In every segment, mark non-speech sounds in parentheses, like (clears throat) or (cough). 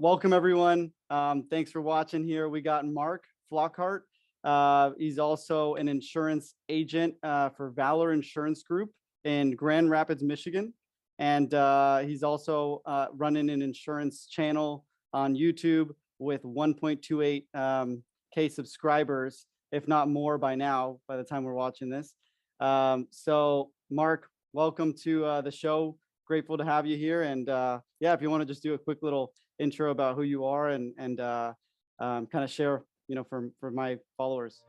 welcome everyone. Um, thanks for watching here. We got Mark Flockhart. Uh, he's also an insurance agent uh, for Valor Insurance Group in Grand Rapids, Michigan. And uh, he's also uh, running an insurance channel on YouTube with 1.28 um, subscribers, if not more by now, by the time we're watching this. Um, so Mark, welcome to uh, the show. Grateful to have you here. And uh, yeah, if you want to just do a quick little intro about who you are and, and uh, um, kind of share, you know, for, for my followers.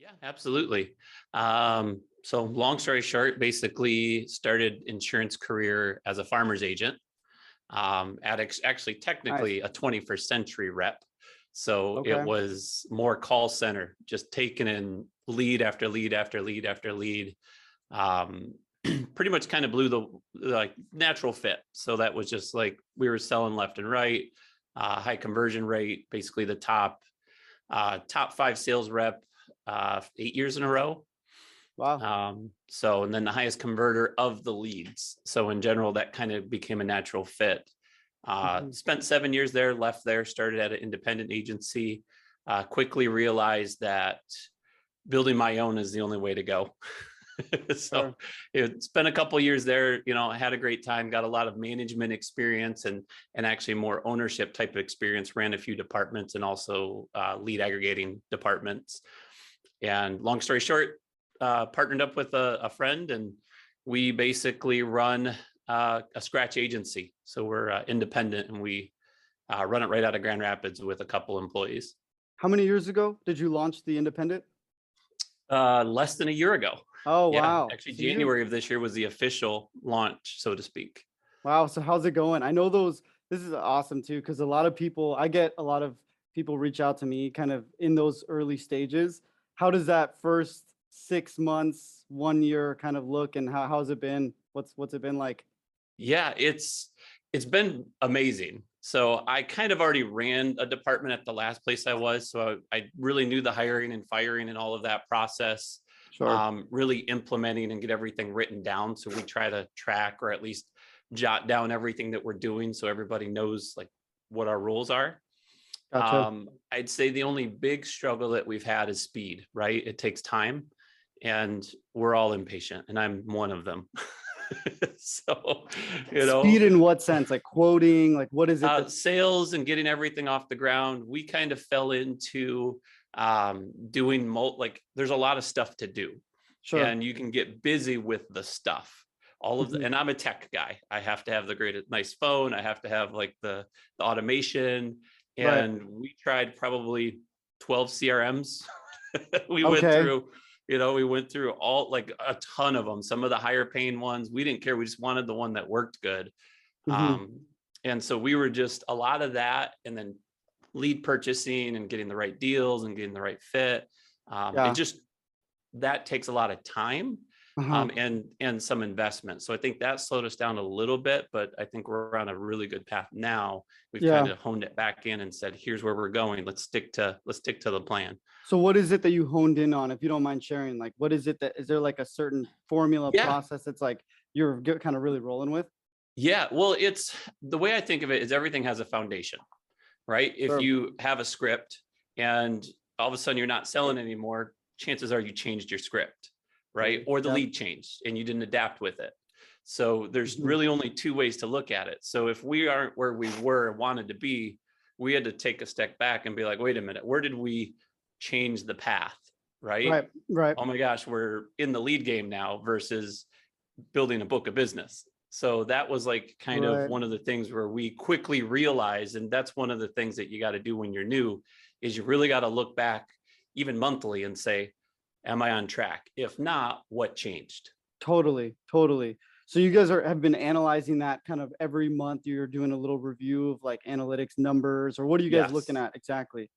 Yeah, absolutely. Um, so long story short, basically started insurance career as a farmer's agent. Um, at ex- actually technically a 21st century rep. So Okay. it was more call center, just taking in lead after lead after lead after lead. Um, (clears throat) pretty much kind of blew the like natural fit. So that was just like we were selling left and right, uh, high conversion rate, basically the top uh, top five sales rep uh, eight years in a row. Wow. Um, so, and then the highest converter of the leads. So in general, that kind of became a natural fit. Uh, Mhm. Spent seven years there, left there, started at an independent agency. Uh, quickly realized that building my own is the only way to go. (laughs) so Sure. spent a couple years there. You know, had a great time. Got a lot of management experience and and actually more ownership type of experience. Ran a few departments and also uh, lead aggregating departments. And long story short, uh, partnered up with a, a friend and we basically run uh, a scratch agency. So we're uh, independent and we uh, run it right out of Grand Rapids with a couple employees. How many years ago did you launch the independent? Uh, less than a year ago. Oh, Yeah, wow. Actually, So you- January of this year was the official launch, so to speak. Wow. So how's it going? I know those, this is awesome too, because a lot of people, I get a lot of people reach out to me kind of in those early stages. How does that first six months, one year kind of look and how, how's it been? What's, what's it been like? Yeah, it's it's been amazing. So I kind of already ran a department at the last place I was, so I, I really knew the hiring and firing and all of that process. Sure. um, really implementing and get everything written down. So we try to track or at least jot down everything that we're doing so everybody knows like what our rules are. Gotcha. Um, I'd say the only big struggle that we've had is speed, right? It takes time and we're all impatient and I'm one of them. (laughs) (laughs) so, you know, Speed in what sense? Like quoting, like what is it? uh, sales and getting everything off the ground, we kind of fell into um, doing mul- like there's a lot of stuff to do Sure. and you can get busy with the stuff all of the Mhm. and i'm a tech guy i have to have the great nice phone i have to have like the, the automation Right. and we tried probably 12 crms (laughs) we went through you know we went through all like a ton of them some of the higher paying ones we didn't care we just wanted the one that worked good Mhm. um and so we were just a lot of that and then lead purchasing and getting the right deals and getting the right fit um, Yeah. and just that takes a lot of time Uh-huh. um, and and some investment. So I think that slowed us down a little bit, but I think we're on a really good path now. We've Yeah. kind of honed it back in and said, here's where we're going. Let's stick to let's stick to the plan. So what is it that you honed in on, if you don't mind sharing? Like, what is it that, is there like a certain formula Yeah. process that's like you're kind of really rolling with? Yeah, well, it's the way I think of it is everything has a foundation, right? If Sure. you have a script and all of a sudden you're not selling anymore, chances are you changed your script, right? Or the lead changed and you didn't adapt with it. So there's Mhm. really only two ways to look at it. So if we aren't where we were wanted to be, we had to take a step back and be like, wait a minute, where did we change the path? Right. Right, right. Oh my gosh, we're in the lead game now versus building a book of business. So that was like kind Right. of one of the things where we quickly realized, and that's one of the things that you got to do when you're new, is you really got to look back even monthly and say, am I on track? If not, what changed? Totally, totally. So you guys are have been analyzing that kind of every month. You're doing a little review of like analytics numbers, or what are you guys looking at exactly?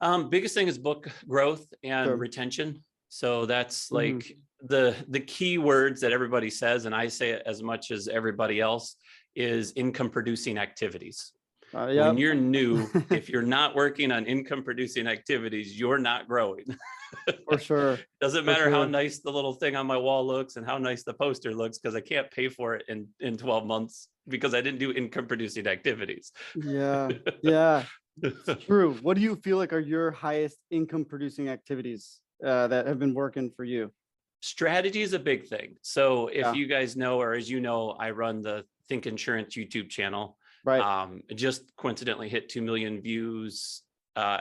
Um, biggest thing is book growth and Sure. retention. So that's Mhm. like the the key words that everybody says, and I say it as much as everybody else, is income producing activities. Uh, When you're new, (laughs) if you're not working on income producing activities, you're not growing. (laughs) for sure. Doesn't matter how nice the little thing on my wall looks and how nice the poster looks, because I can't pay for it in, in twelve months because I didn't do income producing activities. Yeah, (laughs) yeah, true. What do you feel like are your highest income producing activities uh, that have been working for you? Strategy is a big thing. So Yeah. if you guys know, or as you know, I run the Think Insurance YouTube channel. Right. Um, it just coincidentally hit two million views uh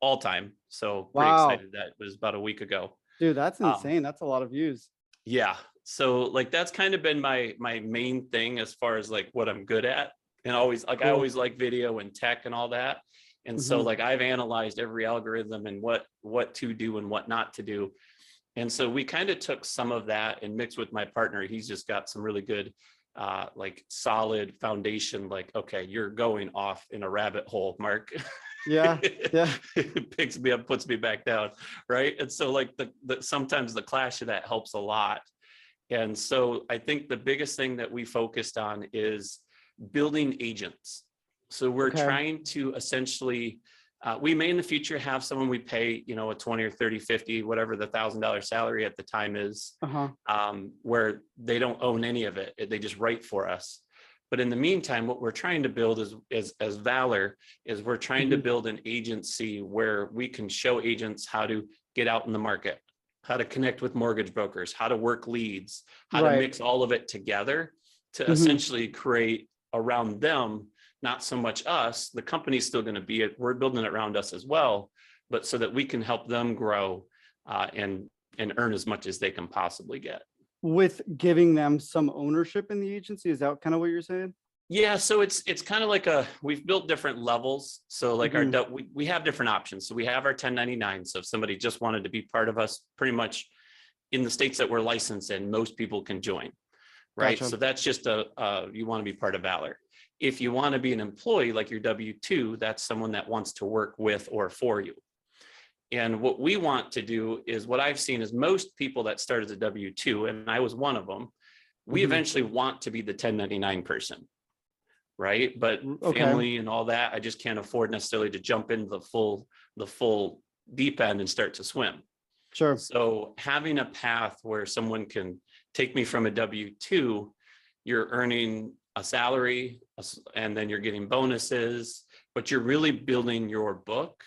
all time. So pretty Wow. excited that was about a week ago. Dude, that's um, insane. That's a lot of views. Yeah. So like that's kind of been my my main thing as far as like what I'm good at. And always like I Cool. always like video and tech and all that. And so Mhm. like I've analyzed every algorithm and what what to do and what not to do. And so we kind of took some of that and mixed with my partner. He's just got some really good uh like solid foundation like okay you're going off in a rabbit hole mark Yeah, yeah. it (laughs) picks me up puts me back down right and so like the, the sometimes the clash of that helps a lot and so i think the biggest thing that we focused on is building agents so we're Okay. trying to essentially uh, we may in the future have someone we pay you know a 20 or 30 50 whatever the thousand dollar salary at the time is Uh-huh. um, where they don't own any of it. They just write for us. But in the meantime, what we're trying to build is, is as Valor is we're trying to Mhm. build an agency where we can show agents how to get out in the market, how to connect with mortgage brokers, how to work leads, how Right. to mix all of it together to Mhm. essentially create around them, not so much us. The company's still going to be it. We're building it around us as well, but so that we can help them grow uh, and and earn as much as they can possibly get. With giving them some ownership in the agency, is that kind of what you're saying? Yeah, so it's it's kind of like a we've built different levels. So like our Mhm. du- we, we have different options. So we have our 1099. So if somebody just wanted to be part of us, pretty much in the states that we're licensed in, most people can join. Right. Gotcha. So that's just a uh, you want to be part of Valor. If you want to be an employee like your W 2, that's someone that wants to work with or for you. And what we want to do is what I've seen is most people that start as a W 2, and I was one of them, we Mhm. eventually want to be the 1099 person. Right. But Mm, okay. family and all that, I just can't afford necessarily to jump into the full, the full deep end and start to swim. Sure. So having a path where someone can take me from a W two, you're earning a salary and then you're getting bonuses, but you're really building your book.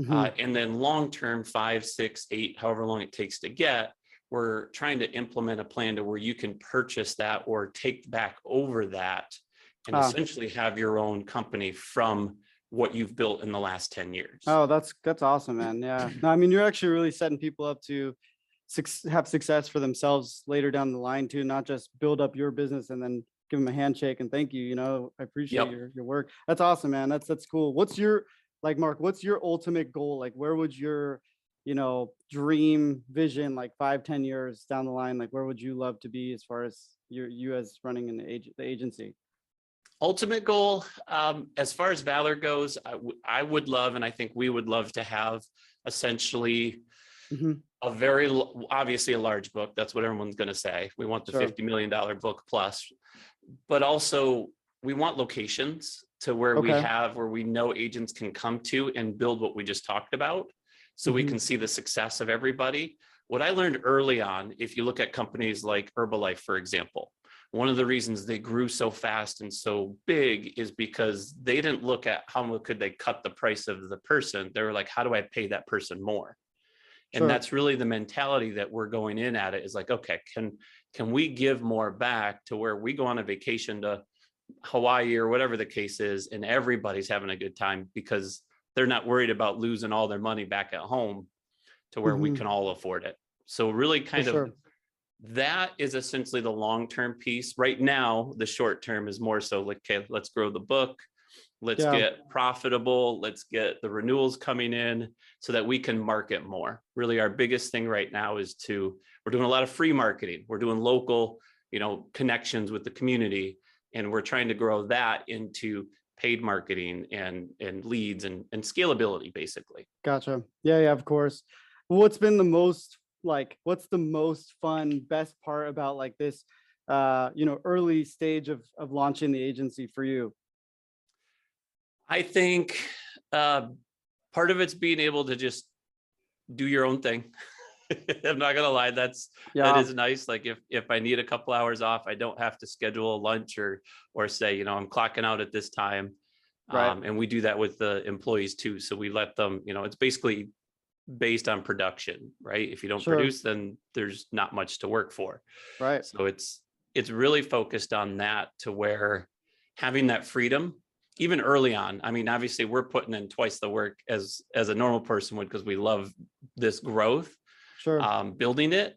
Mhm. Uh, and then long term, five, six, eight, however long it takes to get, we're trying to implement a plan to where you can purchase that or take back over that and Ah. essentially have your own company from what you've built in the last 10 years. Oh, that's that's awesome, man. Yeah. (clears throat) No, I mean, you're actually really setting people up to have success for themselves later down the line too, not just build up your business and then give him a handshake and thank you. You know, I appreciate Yep. your your work. That's awesome, man. That's that's cool. What's your like, Mark? What's your ultimate goal? Like, where would your you know dream vision like five, ten years down the line? Like, where would you love to be as far as you you as running an ag- the agency? ultimate goal um, as far as valor goes I, w- I would love and i think we would love to have essentially Mhm. a very obviously a large book that's what everyone's going to say we want the Sure. 50 million dollar book plus but also we want locations to where we have where we know agents can come to and build what we just talked about so we Mhm. can see the success of everybody what i learned early on if you look at companies like herbalife for example one of the reasons they grew so fast and so big is because they didn't look at how much could they cut the price of the person they were like how do i pay that person more Sure. and that's really the mentality that we're going in at it is like okay can can we give more back to where we go on a vacation to hawaii or whatever the case is and everybody's having a good time because they're not worried about losing all their money back at home to where we Mhm. can all afford it so really For kind of sure. that is essentially the long-term piece. Right now, the short term is more so like, okay, let's grow the book. Let's Yeah. get profitable. Let's get the renewals coming in so that we can market more. Really, our biggest thing right now is to, we're doing a lot of free marketing. We're doing local, you know, connections with the community. And we're trying to grow that into paid marketing and, and leads and, and scalability, basically. Gotcha. Yeah, yeah, of course. What's been the most like what's the most fun, best part about like this uh, you know, early stage of of launching the agency for you? I think uh, part of it's being able to just do your own thing. (laughs) (laughs) I'm not gonna lie, that's that Yeah, is nice. Like if if I need a couple hours off, I don't have to schedule a lunch or or say, you know, I'm clocking out at this time. Right. Um, and we do that with the employees too. So we let them, you know, it's basically based on production, right? If you don't Sure. produce, then there's not much to work for. right. So it's it's really focused on that to where having that freedom, even early on. I mean, obviously we're putting in twice the work as as a normal person would because we love this growth, Sure. um, building it.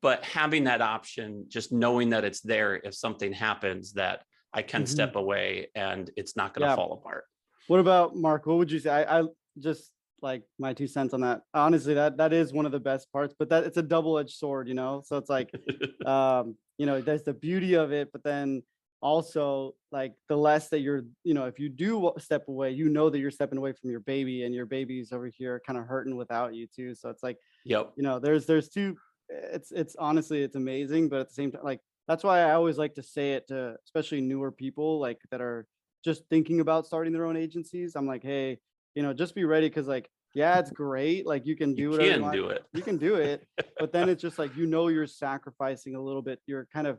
But having that option, just knowing that it's there if something happens, that I can Mhm. step away and it's not going to Yeah. fall apart. What about Mark? What would you say? I, I just like my two cents on that. Honestly, that that is one of the best parts, but that it's a double-edged sword, you know? So it's like, (laughs) um, you know, there's the beauty of it, but then also like the less that you're, you know, if you do step away, you know that you're stepping away from your baby and your baby's over here kind of hurting without you too. So it's like, yep. you know, there's there's two it's it's honestly it's amazing, but at the same time, like that's why I always like to say it to especially newer people like that are just thinking about starting their own agencies. I'm like, hey, you know, just be ready because like, yeah, it's great. Like you can do You whatever you can want. do it. You can do it, but then (laughs) it's just like you know you're sacrificing a little bit. You're kind of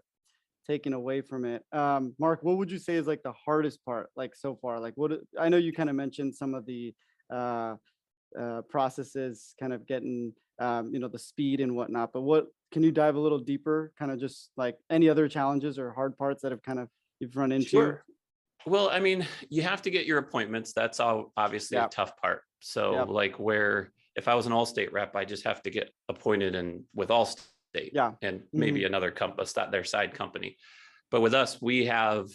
taken away from it. Um, Mark, what would you say is like the hardest part, like so far? Like what I know you kind of mentioned some of the uh uh processes kind of getting um, you know, the speed and whatnot, but what can you dive a little deeper? Kind of just like any other challenges or hard parts that have kind of you've run into? Sure. Well, I mean, you have to get your appointments. That's all obviously a tough part. So like where if I was an Allstate rep, I just have to get appointed and with Yeah. and maybe another compass that their side company. But with us, we have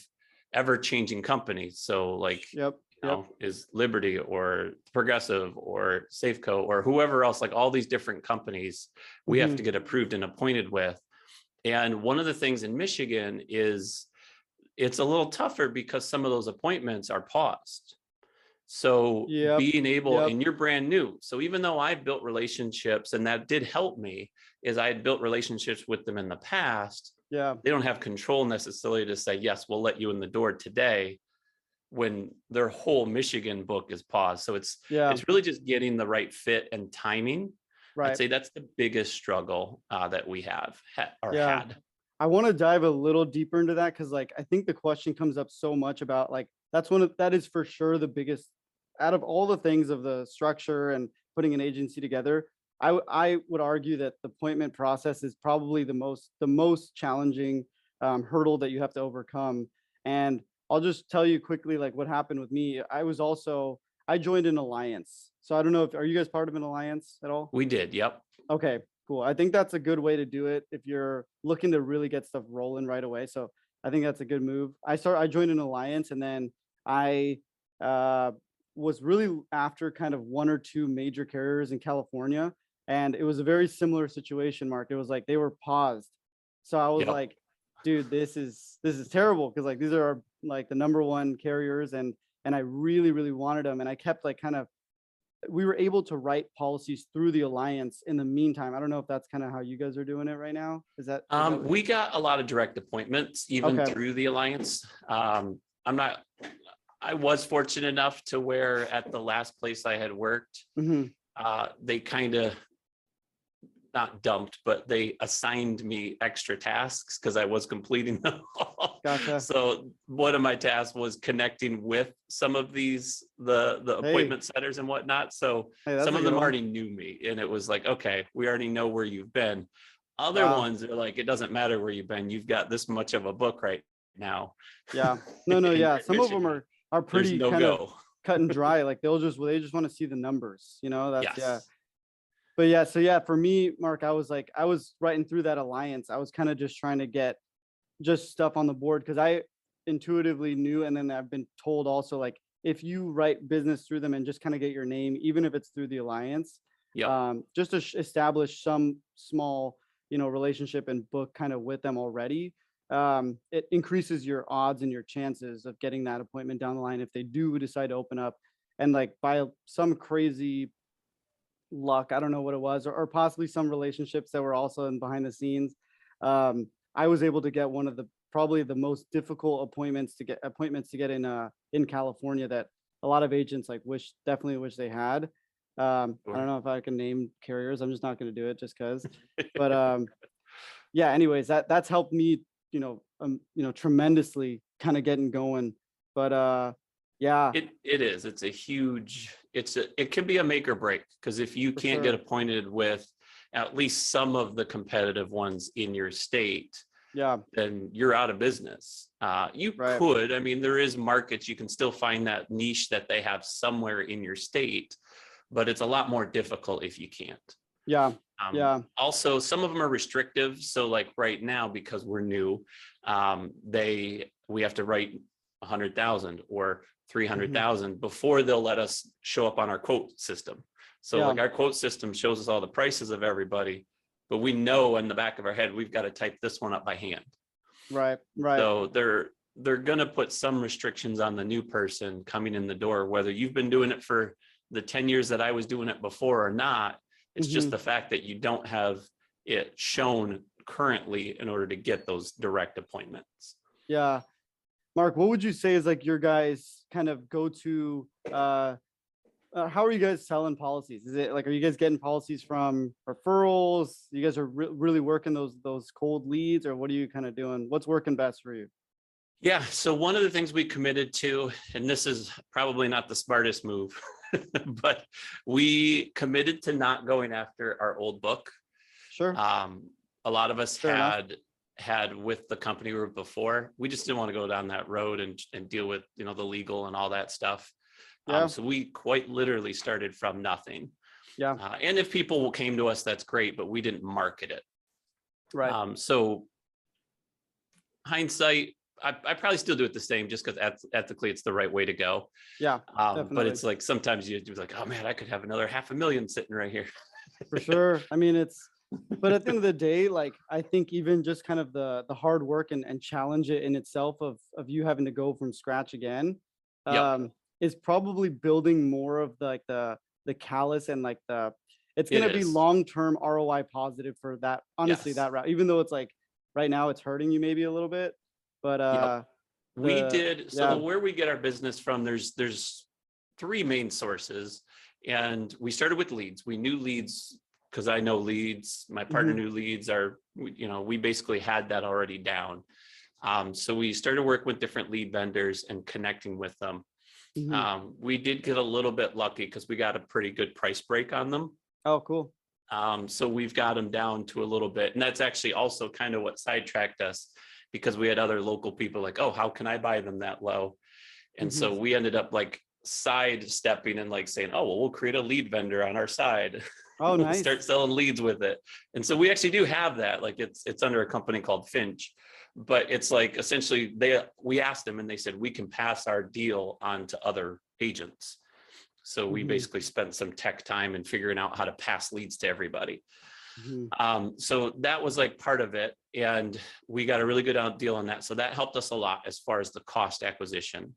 ever-changing companies. So like, you Yep. Yep. is Liberty or Progressive or Safeco or whoever else, like all these different companies, we have Mhm. to get approved and appointed with. And one of the things in Michigan is it's a little tougher because some of those appointments are paused. So Yep, being able, yep. and you're brand new. So even though I've built relationships and that did help me, is I had built relationships with them in the past. Yeah. They don't have control necessarily to say, yes, we'll let you in the door today when their whole Michigan book is paused. So it's Yeah. it's really just getting the right fit and timing. Right. I'd say that's the biggest struggle uh, that we have ha- or Yeah. had. I want to dive a little deeper into that because like I think the question comes up so much about like that's one of that is for sure the biggest out of all the things of the structure and putting an agency together. I w- I would argue that the appointment process is probably the most the most challenging um, hurdle that you have to overcome. And I'll just tell you quickly like what happened with me. I was also I joined an alliance. So I don't know if are you guys part of an alliance at all? We did. Yep. Okay, cool. I think that's a good way to do it if you're looking to really get stuff rolling right away. So I think that's a good move. I start I joined an alliance and then I uh was really after kind of one or two major carriers in California and it was a very similar situation mark. It was like they were paused. So I was Yep. like dude this is this is terrible because like these are our, like the number one carriers and and I really really wanted them and I kept like kind of we were able to write policies through the alliance in the meantime. I don't know if that's kind of how you guys are doing it right now. Is that? is that Um, what- we got a lot of direct appointments even Okay. through the alliance. Um, I'm not, I was fortunate enough to where at the last place I had worked, Mhm, uh, they kind of not dumped, but they assigned me extra tasks because I was completing (laughs) them all. Gotcha. So one of my tasks was connecting with some of these, the, the Hey. appointment setters and whatnot. So Hey, some of them one. already knew me and it was like, okay, we already know where you've been. Other Wow. ones are like, it doesn't matter where you've been. You've got this much of a book right now. Yeah. (laughs) No, no, yeah. Some of them are are pretty no kind of (laughs) cut and dry. Like they'll just they just want to see the numbers. You know. That's yeah. But yeah, so yeah, for me, Mark, I was like, I was writing through that alliance. I was kind of just trying to get just stuff on the board because I intuitively knew, and then I've been told also like if you write business through them and just kind of get your name, even if it's through the alliance, Yep. um, just to sh- establish some small, you know, relationship and book kind of with them already, um, it increases your odds and your chances of getting that appointment down the line if they do decide to open up. And like by some crazy luck, I don't know what it was, or, or possibly some relationships that were also in behind the scenes. Um, I was able to get one of the probably the most difficult appointments to get appointments to get in uh in California that a lot of agents like wish, definitely wish they had. Um, I don't know if I can name carriers. I'm just not gonna do it just cause. (laughs) But, um, yeah, anyways, that, that's helped me, you know, um, you know, tremendously kind of getting going. But, uh, yeah, It, it is, it's a huge, it's a, it can be a make or break, because if you For can't get appointed with at least some of the competitive ones in your state, yeah, then you're out of business. Uh, you Right. could, I mean, there is markets, you can still find that niche that they have somewhere in your state, but it's a lot more difficult if you can't. Yeah, Um, yeah, also some of them are restrictive so like right now because we're new um they we have to write a hundred thousand or three hundred thousand before they'll let us show up on our quote system so Yeah. like our quote system shows us all the prices of everybody but we know in the back of our head we've got to type this one up by hand right, right. so they're they're gonna put some restrictions on the new person coming in the door, whether you've been doing it for the ten years that I was doing it before or not. It's just Mhm. the fact that you don't have it shown currently in order to get those direct appointments. Yeah. Mark, what would you say is like your guys kind of go to uh uh, how are you guys selling policies? Is it like are you guys getting policies from referrals? You guys are re- really working those those cold leads or what are you kind of doing? What's working best for you? Yeah, so one of the things we committed to, and this is probably not the smartest move, (laughs) (laughs) but we committed to not going after our old book. Sure. um, a lot of us Fair enough. had had with the company we were before. We just didn't want to go down that road and and deal with you know the legal and all that stuff. Yeah. Um, so we quite literally started from nothing. Yeah. Uh, and if people came to us, that's great, but we didn't market it. Right. Um, so hindsight, I, I probably still do it the same just because ethically it's the right way to go. yeah, Um, but it's like sometimes you do like, oh man, I could have another half a million sitting right here. (laughs) for sure. I mean, it's but at the end of the day, like I think even just kind of the the hard work and and challenge it in itself of of you having to go from scratch again, Yep. um, is probably building more of the, like the the callous and like the it's gonna be long term ROI positive for that. Honestly, Yes. that route, even though it's like right now it's hurting you maybe a little bit, but uh, We the- did, so yeah. the- where we get our business from, there's, there's three main sources. And we started with leads. We knew leads because I know leads, my partner Mm-hmm. knew leads are, you know, we basically had that already down. Um, so we started working with different lead vendors and connecting with them. mhm. Um, we did get a little bit lucky because we got a pretty good price break on them. oh cool, Um, so we've got them down to a little bit, and that's actually also kind of what sidetracked us because we had other local people like, oh, how can I buy them that low? And so we ended up like sidestepping and like saying, oh, well, we'll create a lead vendor on our side. oh (laughs) nice, Start selling leads with it. And so we actually do have that. Like it's it's under a company called Finch. But it's like essentially they we asked them and they said we can pass our deal on to other agents. So we Mhm. basically spent some tech time in figuring out how to pass leads to everybody. Mhm. Um, so that was like part of it. And we got a really good deal on that. So that helped us a lot as far as the cost acquisition.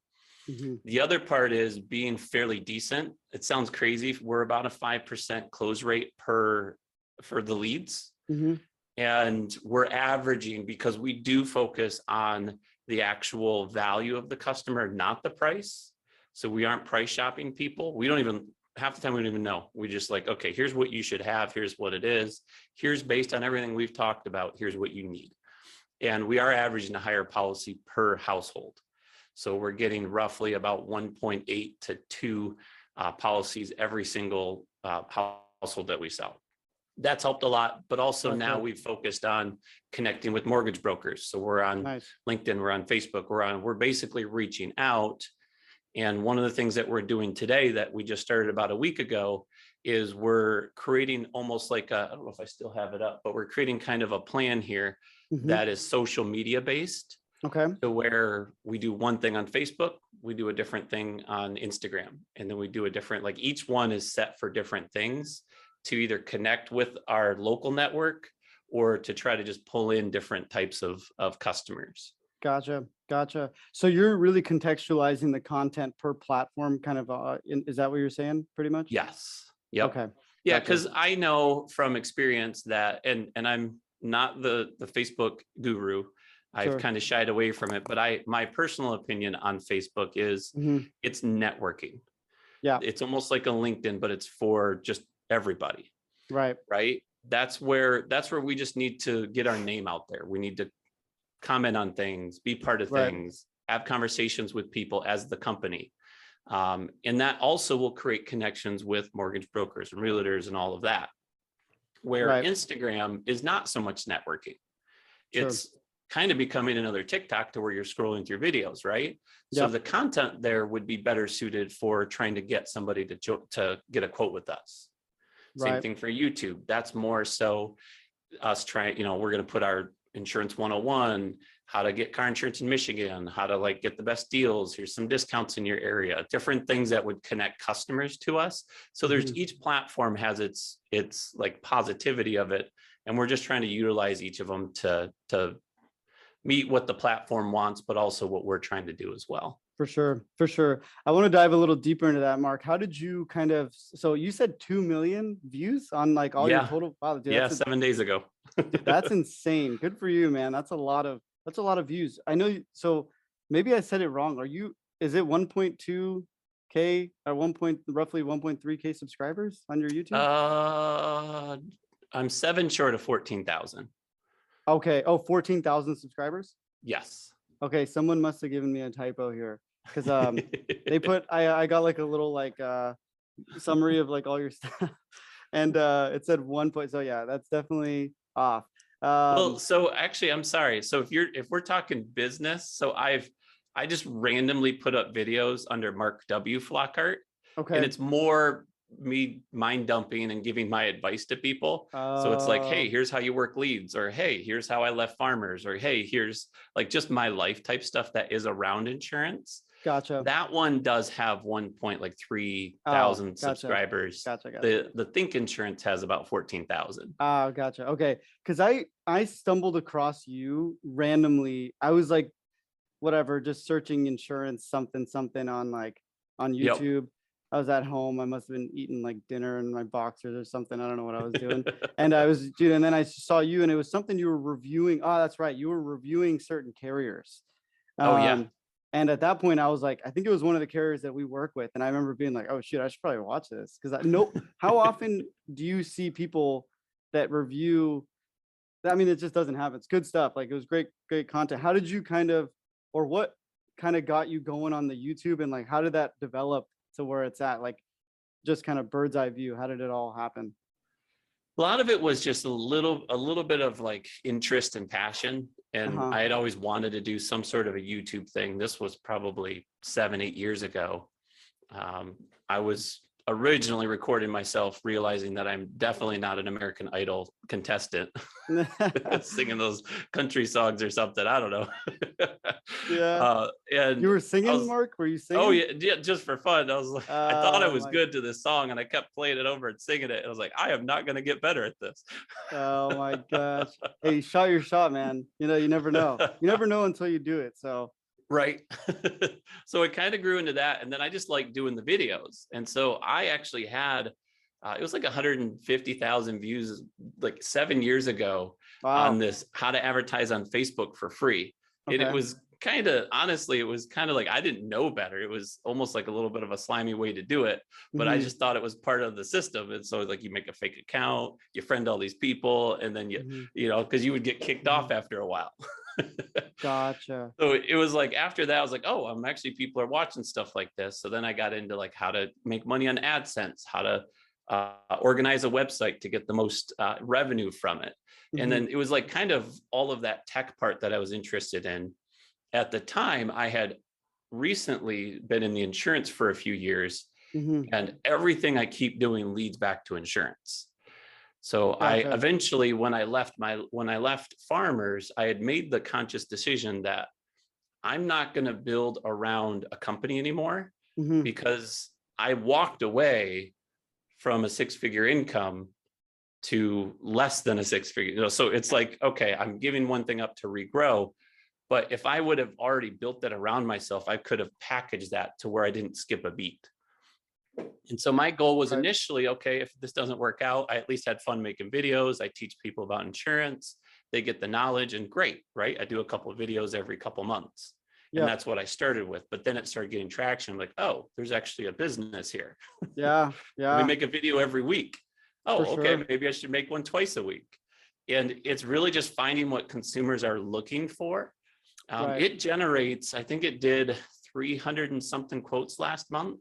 Mhm. The other part is being fairly decent. It sounds crazy. We're about a 5% close rate per for the leads. Mhm. And we're averaging because we do focus on the actual value of the customer, not the price. So we aren't price shopping people. We don't even half the time we don't even know. We just like, okay, here's what you should have. Here's what it is. Here's based on everything we've talked about. Here's what you need. And we are averaging a higher policy per household. So we're getting roughly about 1.8 to 2 uh, policies every single uh, household that we sell. That's helped a lot, but also That's now we've focused on connecting with mortgage brokers. So we're on nice, LinkedIn, we're on Facebook, we're on, we're basically reaching out. And one of the things that we're doing today that we just started about a week ago is we're creating almost like a, I don't know if I still have it up, but we're creating kind of a plan here Mhm. that is social media based okay, to where we do one thing on Facebook, we do a different thing on Instagram, and then we do a different, like each one is set for different things to either connect with our local network or to try to just pull in different types of, of customers. Gotcha, gotcha. So you're really contextualizing the content per platform, kind of, uh, in- is that what you're saying, pretty much? Yes. Yep. Okay, Yeah, Gotcha. because I know from experience that, and and I'm not the the Facebook guru. I've Sure. kind of shied away from it, but I, my personal opinion on Facebook is Mhm. it's networking. Yeah. It's almost like a LinkedIn, but it's for just everybody, Right. right? That's where, that's where we just need to get our name out there. We need to comment on things, be part of Right. things, have conversations with people as the company. Um, and that also will create connections with mortgage brokers and realtors and all of that. Where Right. Instagram is not so much networking. Sure. It's kind of becoming another TikTok to where you're scrolling through videos, right? So the content there would be better suited for trying to get somebody to jo- to get a quote with us. Same thing for YouTube. That's more so us trying, you know, we're going to put our insurance 101, how to get car insurance in Michigan, how to like get the best deals. Here's some discounts in your area, different things that would connect customers to us. So there's Mhm. each platform has its its like positivity of it. And we're just trying to utilize each of them to to meet what the platform wants, but also what we're trying to do as well. For sure, for sure. I want to dive a little deeper into that, Mark. How did you kind of? So you said two million views on like all your total. Wow, dude, yeah, a- seven days ago. that's (laughs) insane. Good for you, man. That's a lot of that's a lot of views. I know. you- So maybe I said it wrong. Are you? Is it 1.2 k or one point roughly 1.3 k subscribers on your YouTube? Uh, I'm seven short of fourteen thousand. okay. Oh, 14,000 subscribers. Yes. Okay, someone must have given me a typo here because um they put (laughs) I I got like a little like uh summary of like all your (laughs) stuff and uh it said one point so yeah that's definitely off well, um so actually, I'm sorry. So if you're if we're talking business, so I've I just randomly put up videos under Mark W. Flockhart, Okay. and it's more me mind dumping and giving my advice to people. So it's like, hey, uh, here's how you work leads, or hey, here's how I left farmers, or hey, here's like just my life type stuff that is around insurance. Gotcha That one does have one point like three Oh, thousand gotcha. subscribers. gotcha gotcha The the Think Insurance has about fourteen thousand. Ah, gotcha. Okay, because I I stumbled across you randomly. I was like, whatever, just searching insurance something something on like on Yep. YouTube. I was at home. I must have been eating like dinner in my boxers or something. I don't know what I was doing. (laughs) and I was dude, and then I saw you, and it was something you were reviewing. Oh, that's right, you were reviewing certain carriers. Oh, yeah. And at that point, I was like, I think it was one of the carriers that we work with, and I remember being like, oh shit, I should probably watch this because I know how often do you see people that review? I mean, it just doesn't happen. It's good stuff. Like it was great, great content. How did you kind of, or what kind of got you going on the YouTube, and like how did that develop to where it's at? Like just kind of bird's eye view. How did it all happen? A lot of it was just a little, a little bit of like interest and passion. And Uh-huh. I had always wanted to do some sort of a YouTube thing. This was probably seven, eight years ago. Um, I was originally recording myself, realizing that I'm definitely not an American Idol contestant, (laughs) (laughs) singing those country songs or something. I don't know. (laughs) Yeah. Uh, and You were singing, was- Mark? Were you singing? Oh yeah, yeah, just for fun. I was like, I thought I Oh was my- good to this song, and I kept playing it over and singing it. And I was like, I am not going to get better at this. Oh my gosh. Hey, shot your shot, man. You know, you never know. You never know until you do it. So Right. (laughs) so it kind of grew into that, and then I just like doing the videos, and so I actually had. Uh, it was like 150,000 views like seven years ago wow. on this how to advertise on Facebook for free. And it was kind of honestly, it was kind of like I didn't know better. It was almost like a little bit of a slimy way to do it, but I Mhm, just thought it was part of the system. And so like you make a fake account, you friend all these people, and then you, mhm. you know, because you would get kicked off after a while. (laughs) Gotcha. so it was like after that, I was like, oh, I'm actually people are watching stuff like this. So then I got into like how to make money on AdSense, how to uh, organize a website to get the most uh, revenue from it. Mhm, And then it was like kind of all of that tech part that I was interested in. At the time, I had recently been in the insurance for a few years, mhm. and everything I keep doing leads back to insurance. So I eventually, when I left my when I left farmers, I had made the conscious decision that I'm not going to build around a company anymore Mhm, because I walked away from a six figure income to less than a six figure. You know, so it's like, okay, I'm giving one thing up to regrow. But if I would have already built that around myself, I could have packaged that to where I didn't skip a beat. And so my goal was initially, okay, if this doesn't work out, I at least had fun making videos. I teach people about insurance. they get the knowledge and great, right? I do a couple of videos every couple months. Yeah. And that's what I started with. But then it started getting traction. like, oh, there's actually a business here. Yeah, (laughs) Yeah. We make a video every week. Oh, For okay, sure. maybe I should make one twice a week. And it's really just finding what consumers are looking for. Um, Right. It generates, I think it did three hundred and something quotes last month.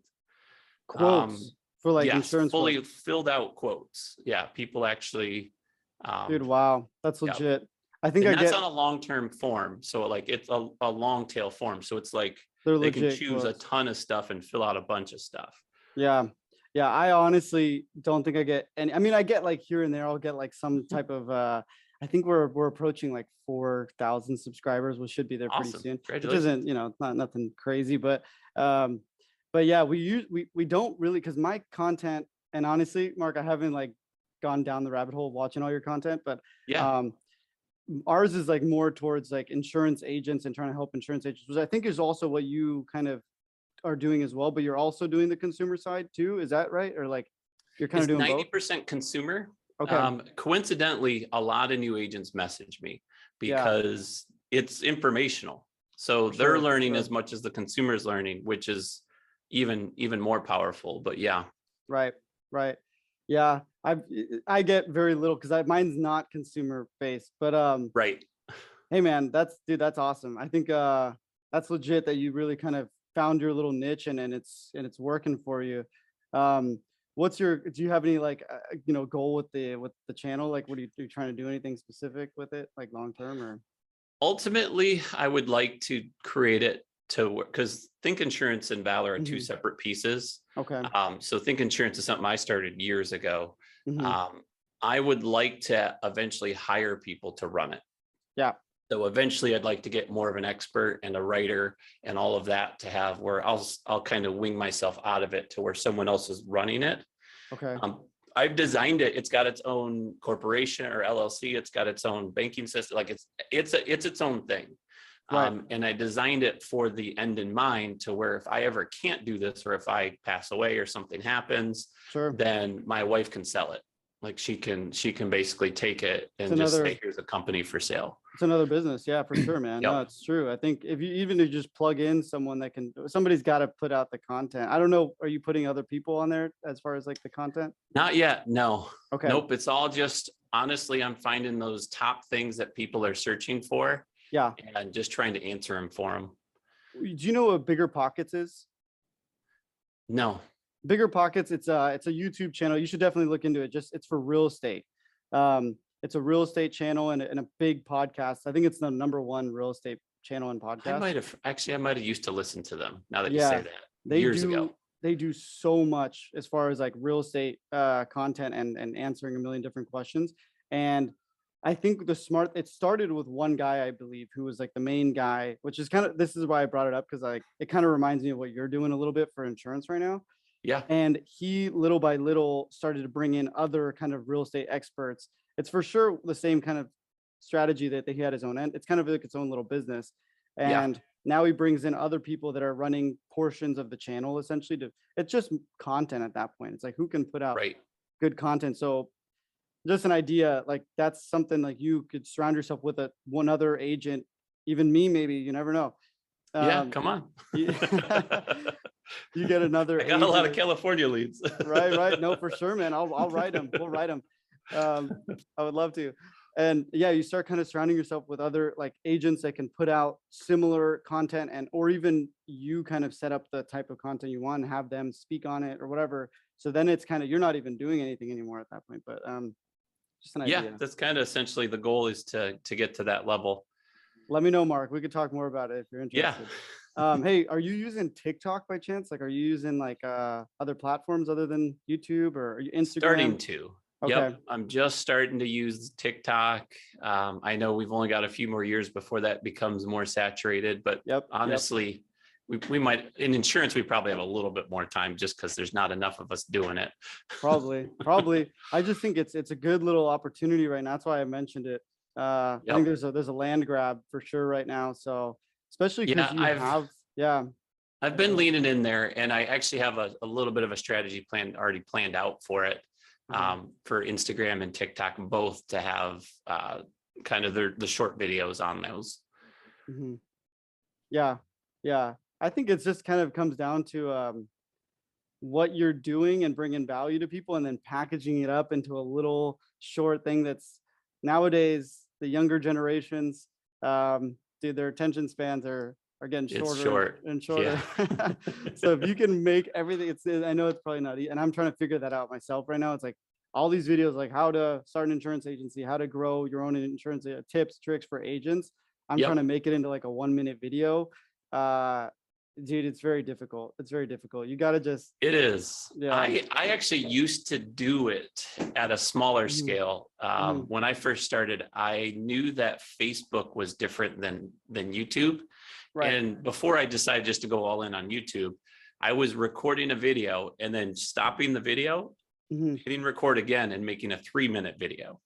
Quotes for like Yes, insurance. Fully quotes. filled out quotes. Yeah, people actually. um, Dude, wow, that's legit. I think And I that's get on a long-term form. So like it's a, a long tail form. So it's like they're they can choose a ton of stuff and fill out a bunch of stuff. Yeah. Yeah. I honestly don't think I get any, I mean, I get like here and there, I'll get like some Mm-hmm. type of, uh, I think we're, we're approaching like 4,000 subscribers, which should be there pretty Awesome. soon. Which isn't, you know, not nothing crazy, but, um, but yeah, we use, we, we don't really, cause my content and honestly, Mark, I haven't like gone down the rabbit hole watching all your content, but, Yeah, um, ours is like more towards like insurance agents and trying to help insurance agents, which I think is also what you kind of are doing as well, but you're also doing the consumer side too. Is that right? Or like you're kind it's of doing 90% consumer. Okay. Um, coincidentally, a lot of new agents message me Yeah. because it's informational. So For they're sure, learning sure. as much as the consumer is learning, which is even even more powerful. But yeah, Right. Right. Yeah. I I get very little because I mine's not consumer based, but um, right. hey man, that's dude, that's awesome. I think uh that's legit that you really kind of found your little niche and and it's and it's working for you. Um what's your do you have any like uh, you know goal with the with the channel? Like what are you, are you trying to do anything specific with it like long term or Ultimately, I would like to create it to work because Think Insurance and Valor are two Mhm. separate pieces. okay. Um, so Think Insurance is something I started years ago. mhm, Um, I would like to eventually hire people to run it. Yeah. So eventually I'd like to get more of an expert and a writer and all of that to have where I'll, I'll kind of wing myself out of it to where someone else is running it. Okay. Um, I've designed it. It's got its own corporation or LLC. It's got its own banking system. Like it's, it's, a it's its own thing. Right. Um, and I designed it for the end in mind to where if I ever can't do this, or if I pass away or something happens, Sure. then my wife can sell it. Like she can, she can basically take it and just another- say, here's a company for sale. It's another business. Yeah, for sure, man. No, it's true. I think if you even if you just plug in someone that can somebody's got to put out the content. I don't know. Are you putting other people on there as far as like the content? Not yet. No, Okay. nope. It's all just, honestly, I'm finding those top things that people are searching for Yeah. and just trying to answer them for them. Do you know what Bigger Pockets is? No, Bigger Pockets. It's a it's a YouTube channel. You should definitely look into it. Just it's for real estate. Um, it's a real estate channel and, a- and a big podcast. I think it's the number one real estate channel and podcast. I podcast. might have, actually, I might have used to listen to them now that you Yeah, say that they years do ago. they do so much as far as like real estate uh content and and answering a million different questions and i think the smart it started with one guy i believe who was like the main guy which is kind of this is why i brought it up because like it kind of reminds me of what you're doing a little bit for insurance right now. Yeah, and he little by little started to bring in other kind of real estate experts. It's for sure the same kind of strategy that he had his own end it's kind of like its own little business. Yeah. and now he brings in other people that are running portions of the channel essentially to it's just content at that point it's like who can put out right. good content? So just an idea like that's something like you could surround yourself with a one other agent even me maybe you never know. Yeah, Um, come on. (laughs) you, (laughs) you get another (laughs) I got a lot of agent- California leads. right right. No for sure man. I'll, I'll write them we'll write them um i would love to. And yeah you start kind of surrounding yourself with other like agents that can put out similar content and or even you kind of set up the type of content you want and have them speak on it or whatever. So then it's kind of you're not even doing anything anymore at that point but um just an Yeah, that's kind of essentially the goal is to, to get to that level. let me know mark we could talk more about it if you're Yeah. interested um hey are you using tiktok by chance like are you using like uh other platforms other than youtube or are you instagram Starting to. Okay. Yep, I'm just starting to use TikTok. Um, I know we've only got a few more years before that becomes more saturated, but yep yep. We, we might, in insurance, we probably have a little bit more time just because there's not enough of us doing it. probably (laughs) probably i just think it's it's a good little opportunity right now that's why i mentioned it uh i think there's a there's a land grab for sure right now so especially because Yeah, you I've- have yeah I've been leaning in there and I actually have a, a little bit of a strategy plan already planned out for it. uh-huh, Um, for Instagram and TikTok both to have, uh, kind of the, the short videos on those. Mhm. Yeah, yeah. I think it's just kind of comes down to um, what you're doing and bringing value to people, and then packaging it up into a little short thing that's nowadays the younger generations, um, dude, their attention spans are are getting It's shorter short, and shorter. (laughs) (laughs) so if you can make everything, it's I know it's probably not, e- and I'm trying to figure that out myself right now. It's like all these videos, like how to start an insurance agency, how to grow your own insurance uh, tips, tricks for agents. I'm Yep. trying to make it into like a one minute video. Uh, dude, it's very difficult. It's very difficult. You got to just, It is. Yeah. I, I actually used to do it at a smaller Mhm. scale. Um, when I first started, I knew that Facebook was different than, than YouTube. right. And before I decided just to go all in on YouTube, I was recording a video and then stopping the video, Mhm. hitting record again and making a three minute video.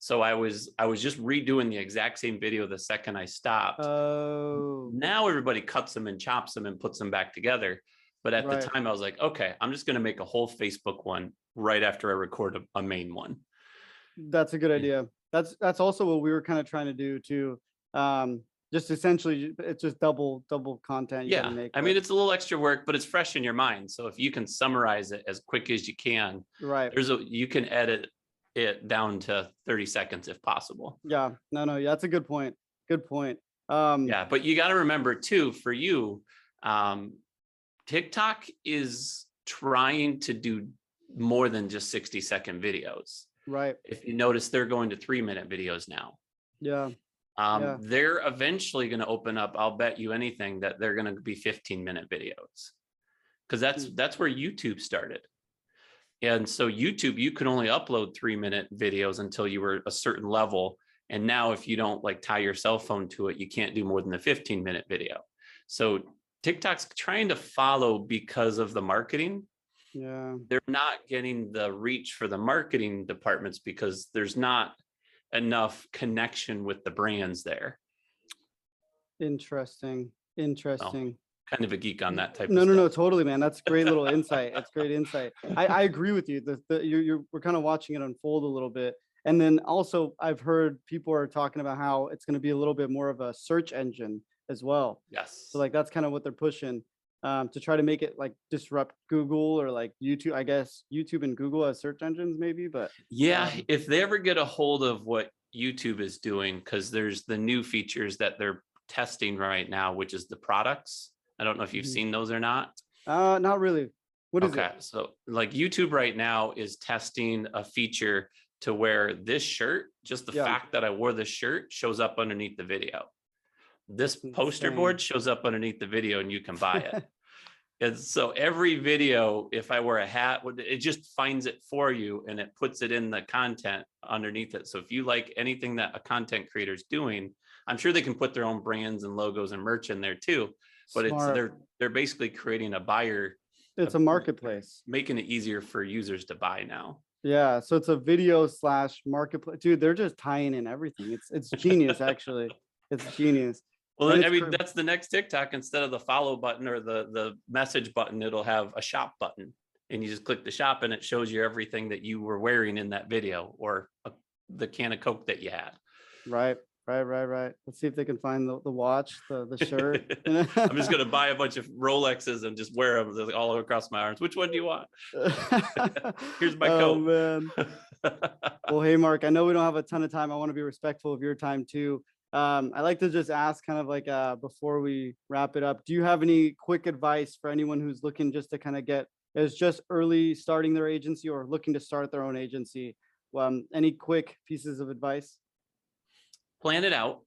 So I was, I was just redoing the exact same video the second I stopped. Oh, now everybody cuts them and chops them and puts them back together. But at Right. the time, I was like, okay, I'm just going to make a whole Facebook one right after I record a, a main one. that's a good idea. That's, that's also what we were kind of trying to do too. Um, just essentially, it's just double, double content. you Yeah. make, I mean, it's a little extra work, but it's fresh in your mind. So if you can summarize it as quick as you can, right. there's a, you can edit it down to 30 seconds if possible. Yeah, no, no, yeah, that's a good point. Good point. Um, Yeah. But you got to remember too, for you, um, TikTok is trying to do more than just 60 second videos. right. if you notice, they're going to three minute videos now. Yeah, Um, Yeah. They're eventually going to open up. I'll bet you anything that they're going to be 15 minute videos because that's Hmm. that's where YouTube started. And so YouTube, you could only upload three minute videos until you were a certain level. And now, if you don't like tie your cell phone to it, you can't do more than a 15 minute video. So TikTok's trying to follow because of the marketing yeah, they're not getting the reach for the marketing departments because there's not enough connection with the brands there. interesting, interesting. Kind of a geek on that type No, of no, stuff. no, totally, man. That's great little (laughs) insight. That's great insight. I, I agree with you. The, the, you're, you're, we're kind of watching it unfold a little bit. And then also I've heard people are talking about how it's going to be a little bit more of a search engine as well. Yes. So like, that's kind of what they're pushing um, to try to make it like disrupt Google or like YouTube, I guess YouTube and Google as search engines maybe, but yeah, um, if they ever get a hold of what YouTube is doing, because there's the new features that they're testing right now, which is the products. I don't know if you've Mhm. seen those or not. uh, not really. What is okay, it? so like YouTube right now is testing a feature to where this shirt, just the Yeah. fact that I wore this shirt shows up underneath the video. This poster board shows up underneath the video and you can buy it. (laughs) And so every video, if I wear a hat, would- it just finds it for you and it puts it in the content underneath it. So if you like anything that a content creator is doing, I'm sure they can put their own brands and logos and merch in there too. But it's Smart. they're they're basically creating a buyer It's a marketplace. making it easier for users to buy now. Yeah, so it's a video slash marketplace. Dude, they're just tying in everything. It's it's (laughs) genius, actually. It's genius. Well, And I it's mean, that's the next TikTok. Instead of the follow button or the the message button, it'll have a shop button, and you just click the shop, and it shows you everything that you were wearing in that video or a, the can of Coke that you had. Right, right, right, right. Let's see if they can find the, the watch, the the shirt. (laughs) I'm just gonna buy a (laughs) bunch of Rolexes and just wear them all across my arms. Which one do you want? (laughs) Here's my oh, coat. man. Well, hey, Mark, I know we don't have a ton of time. I want to be respectful of your time too. Um, I like to just ask kind of like uh, before we wrap it up, do you have any quick advice for anyone who's looking just to kind of get is just early starting their agency or looking to start their own agency? Um, any quick pieces of advice? Plan it out.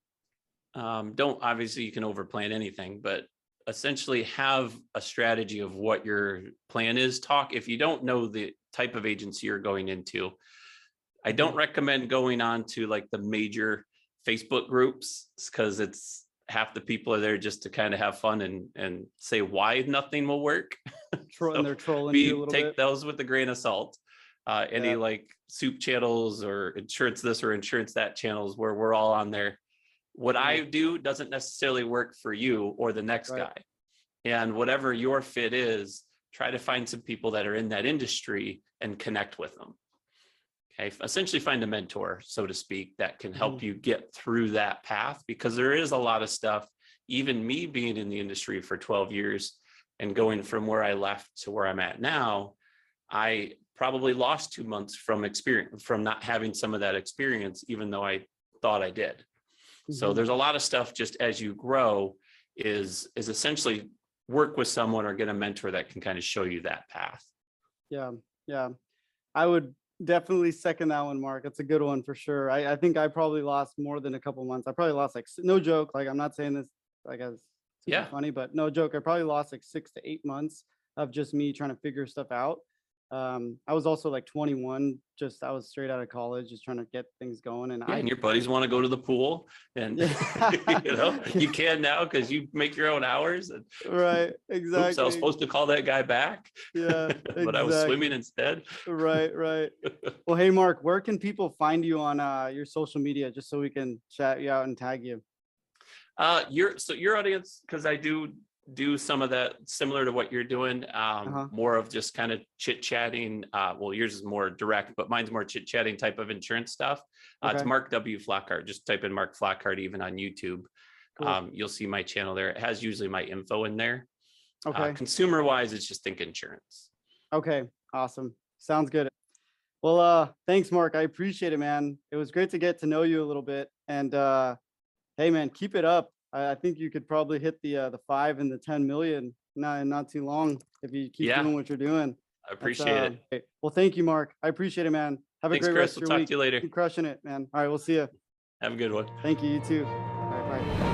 Um, don't obviously you can overplan anything, but essentially have a strategy of what your plan is. Talk if you don't know the type of agency you're going into. I don't recommend going on to like the major Facebook groups because it's half the people are there just to kind of have fun and and say why nothing will work. (laughs) Tro- So and they're trolling be you a little take bit. those with a grain of salt. Uh, any Yeah. like soup channels or insurance this or insurance that channels where we're all on there. What I do doesn't necessarily work for you or the next Right. guy. And whatever your fit is, try to find some people that are in that industry and connect with them. Okay, essentially find a mentor, so to speak, that can Mm-hmm. help you get through that path because there is a lot of stuff. Even me being in the industry for 12 years and going from where I left to where I'm at now, I probably lost two months from experience, from not having some of that experience, even though I thought I did. So Mhm. there's a lot of stuff just as you grow is, is essentially work with someone or get a mentor that can kind of show you that path. Yeah, yeah. I would definitely second that one, Mark. It's a good one for sure. I, I think I probably lost more than a couple months. I probably lost like, no joke, like I'm not saying this like as Yeah. funny, but no joke. I probably lost like six to eight months of just me trying to figure stuff out. Um, I was also like 21, just I was straight out of college, just trying to get things going. And Yeah, I, and your buddies want to go to the pool and (laughs) you know, (laughs) you can now because you make your own hours. And right, exactly. (laughs) oops, I was supposed to call that guy back, yeah, but I was swimming instead. Right, right. Well, hey, Mark, where can people find you on uh, your social media just so we can chat you out and tag you? Uh, your so your audience, because I do do some of that similar to what you're doing. Um, Uh-huh. more of just kind of chit chatting. Uh, well, yours is more direct, but mine's more chit chatting type of insurance stuff. Uh, It's Mark W. Flockhart. Just type in Mark Flockhart even on YouTube. Cool. Um, you'll see my channel there. It has usually my info in there. Okay. Uh, consumer wise, it's just think insurance. Okay, awesome. Sounds good. Well, uh, thanks, Mark. I appreciate it, man. It was great to get to know you a little bit. And uh, hey, man, keep it up. I, I think you could probably hit the uh, the five and the 10 million not not too long if you keep Yeah. doing what you're doing. I That's, appreciate uh, it. great. Well, thank you, Mark. I appreciate it, man. Have Thanks, a great Chris. rest We'll of your talk week. to you later. Keep crushing it, man. All right, we'll see you. Have a good one. Thank you. You too. All right, bye.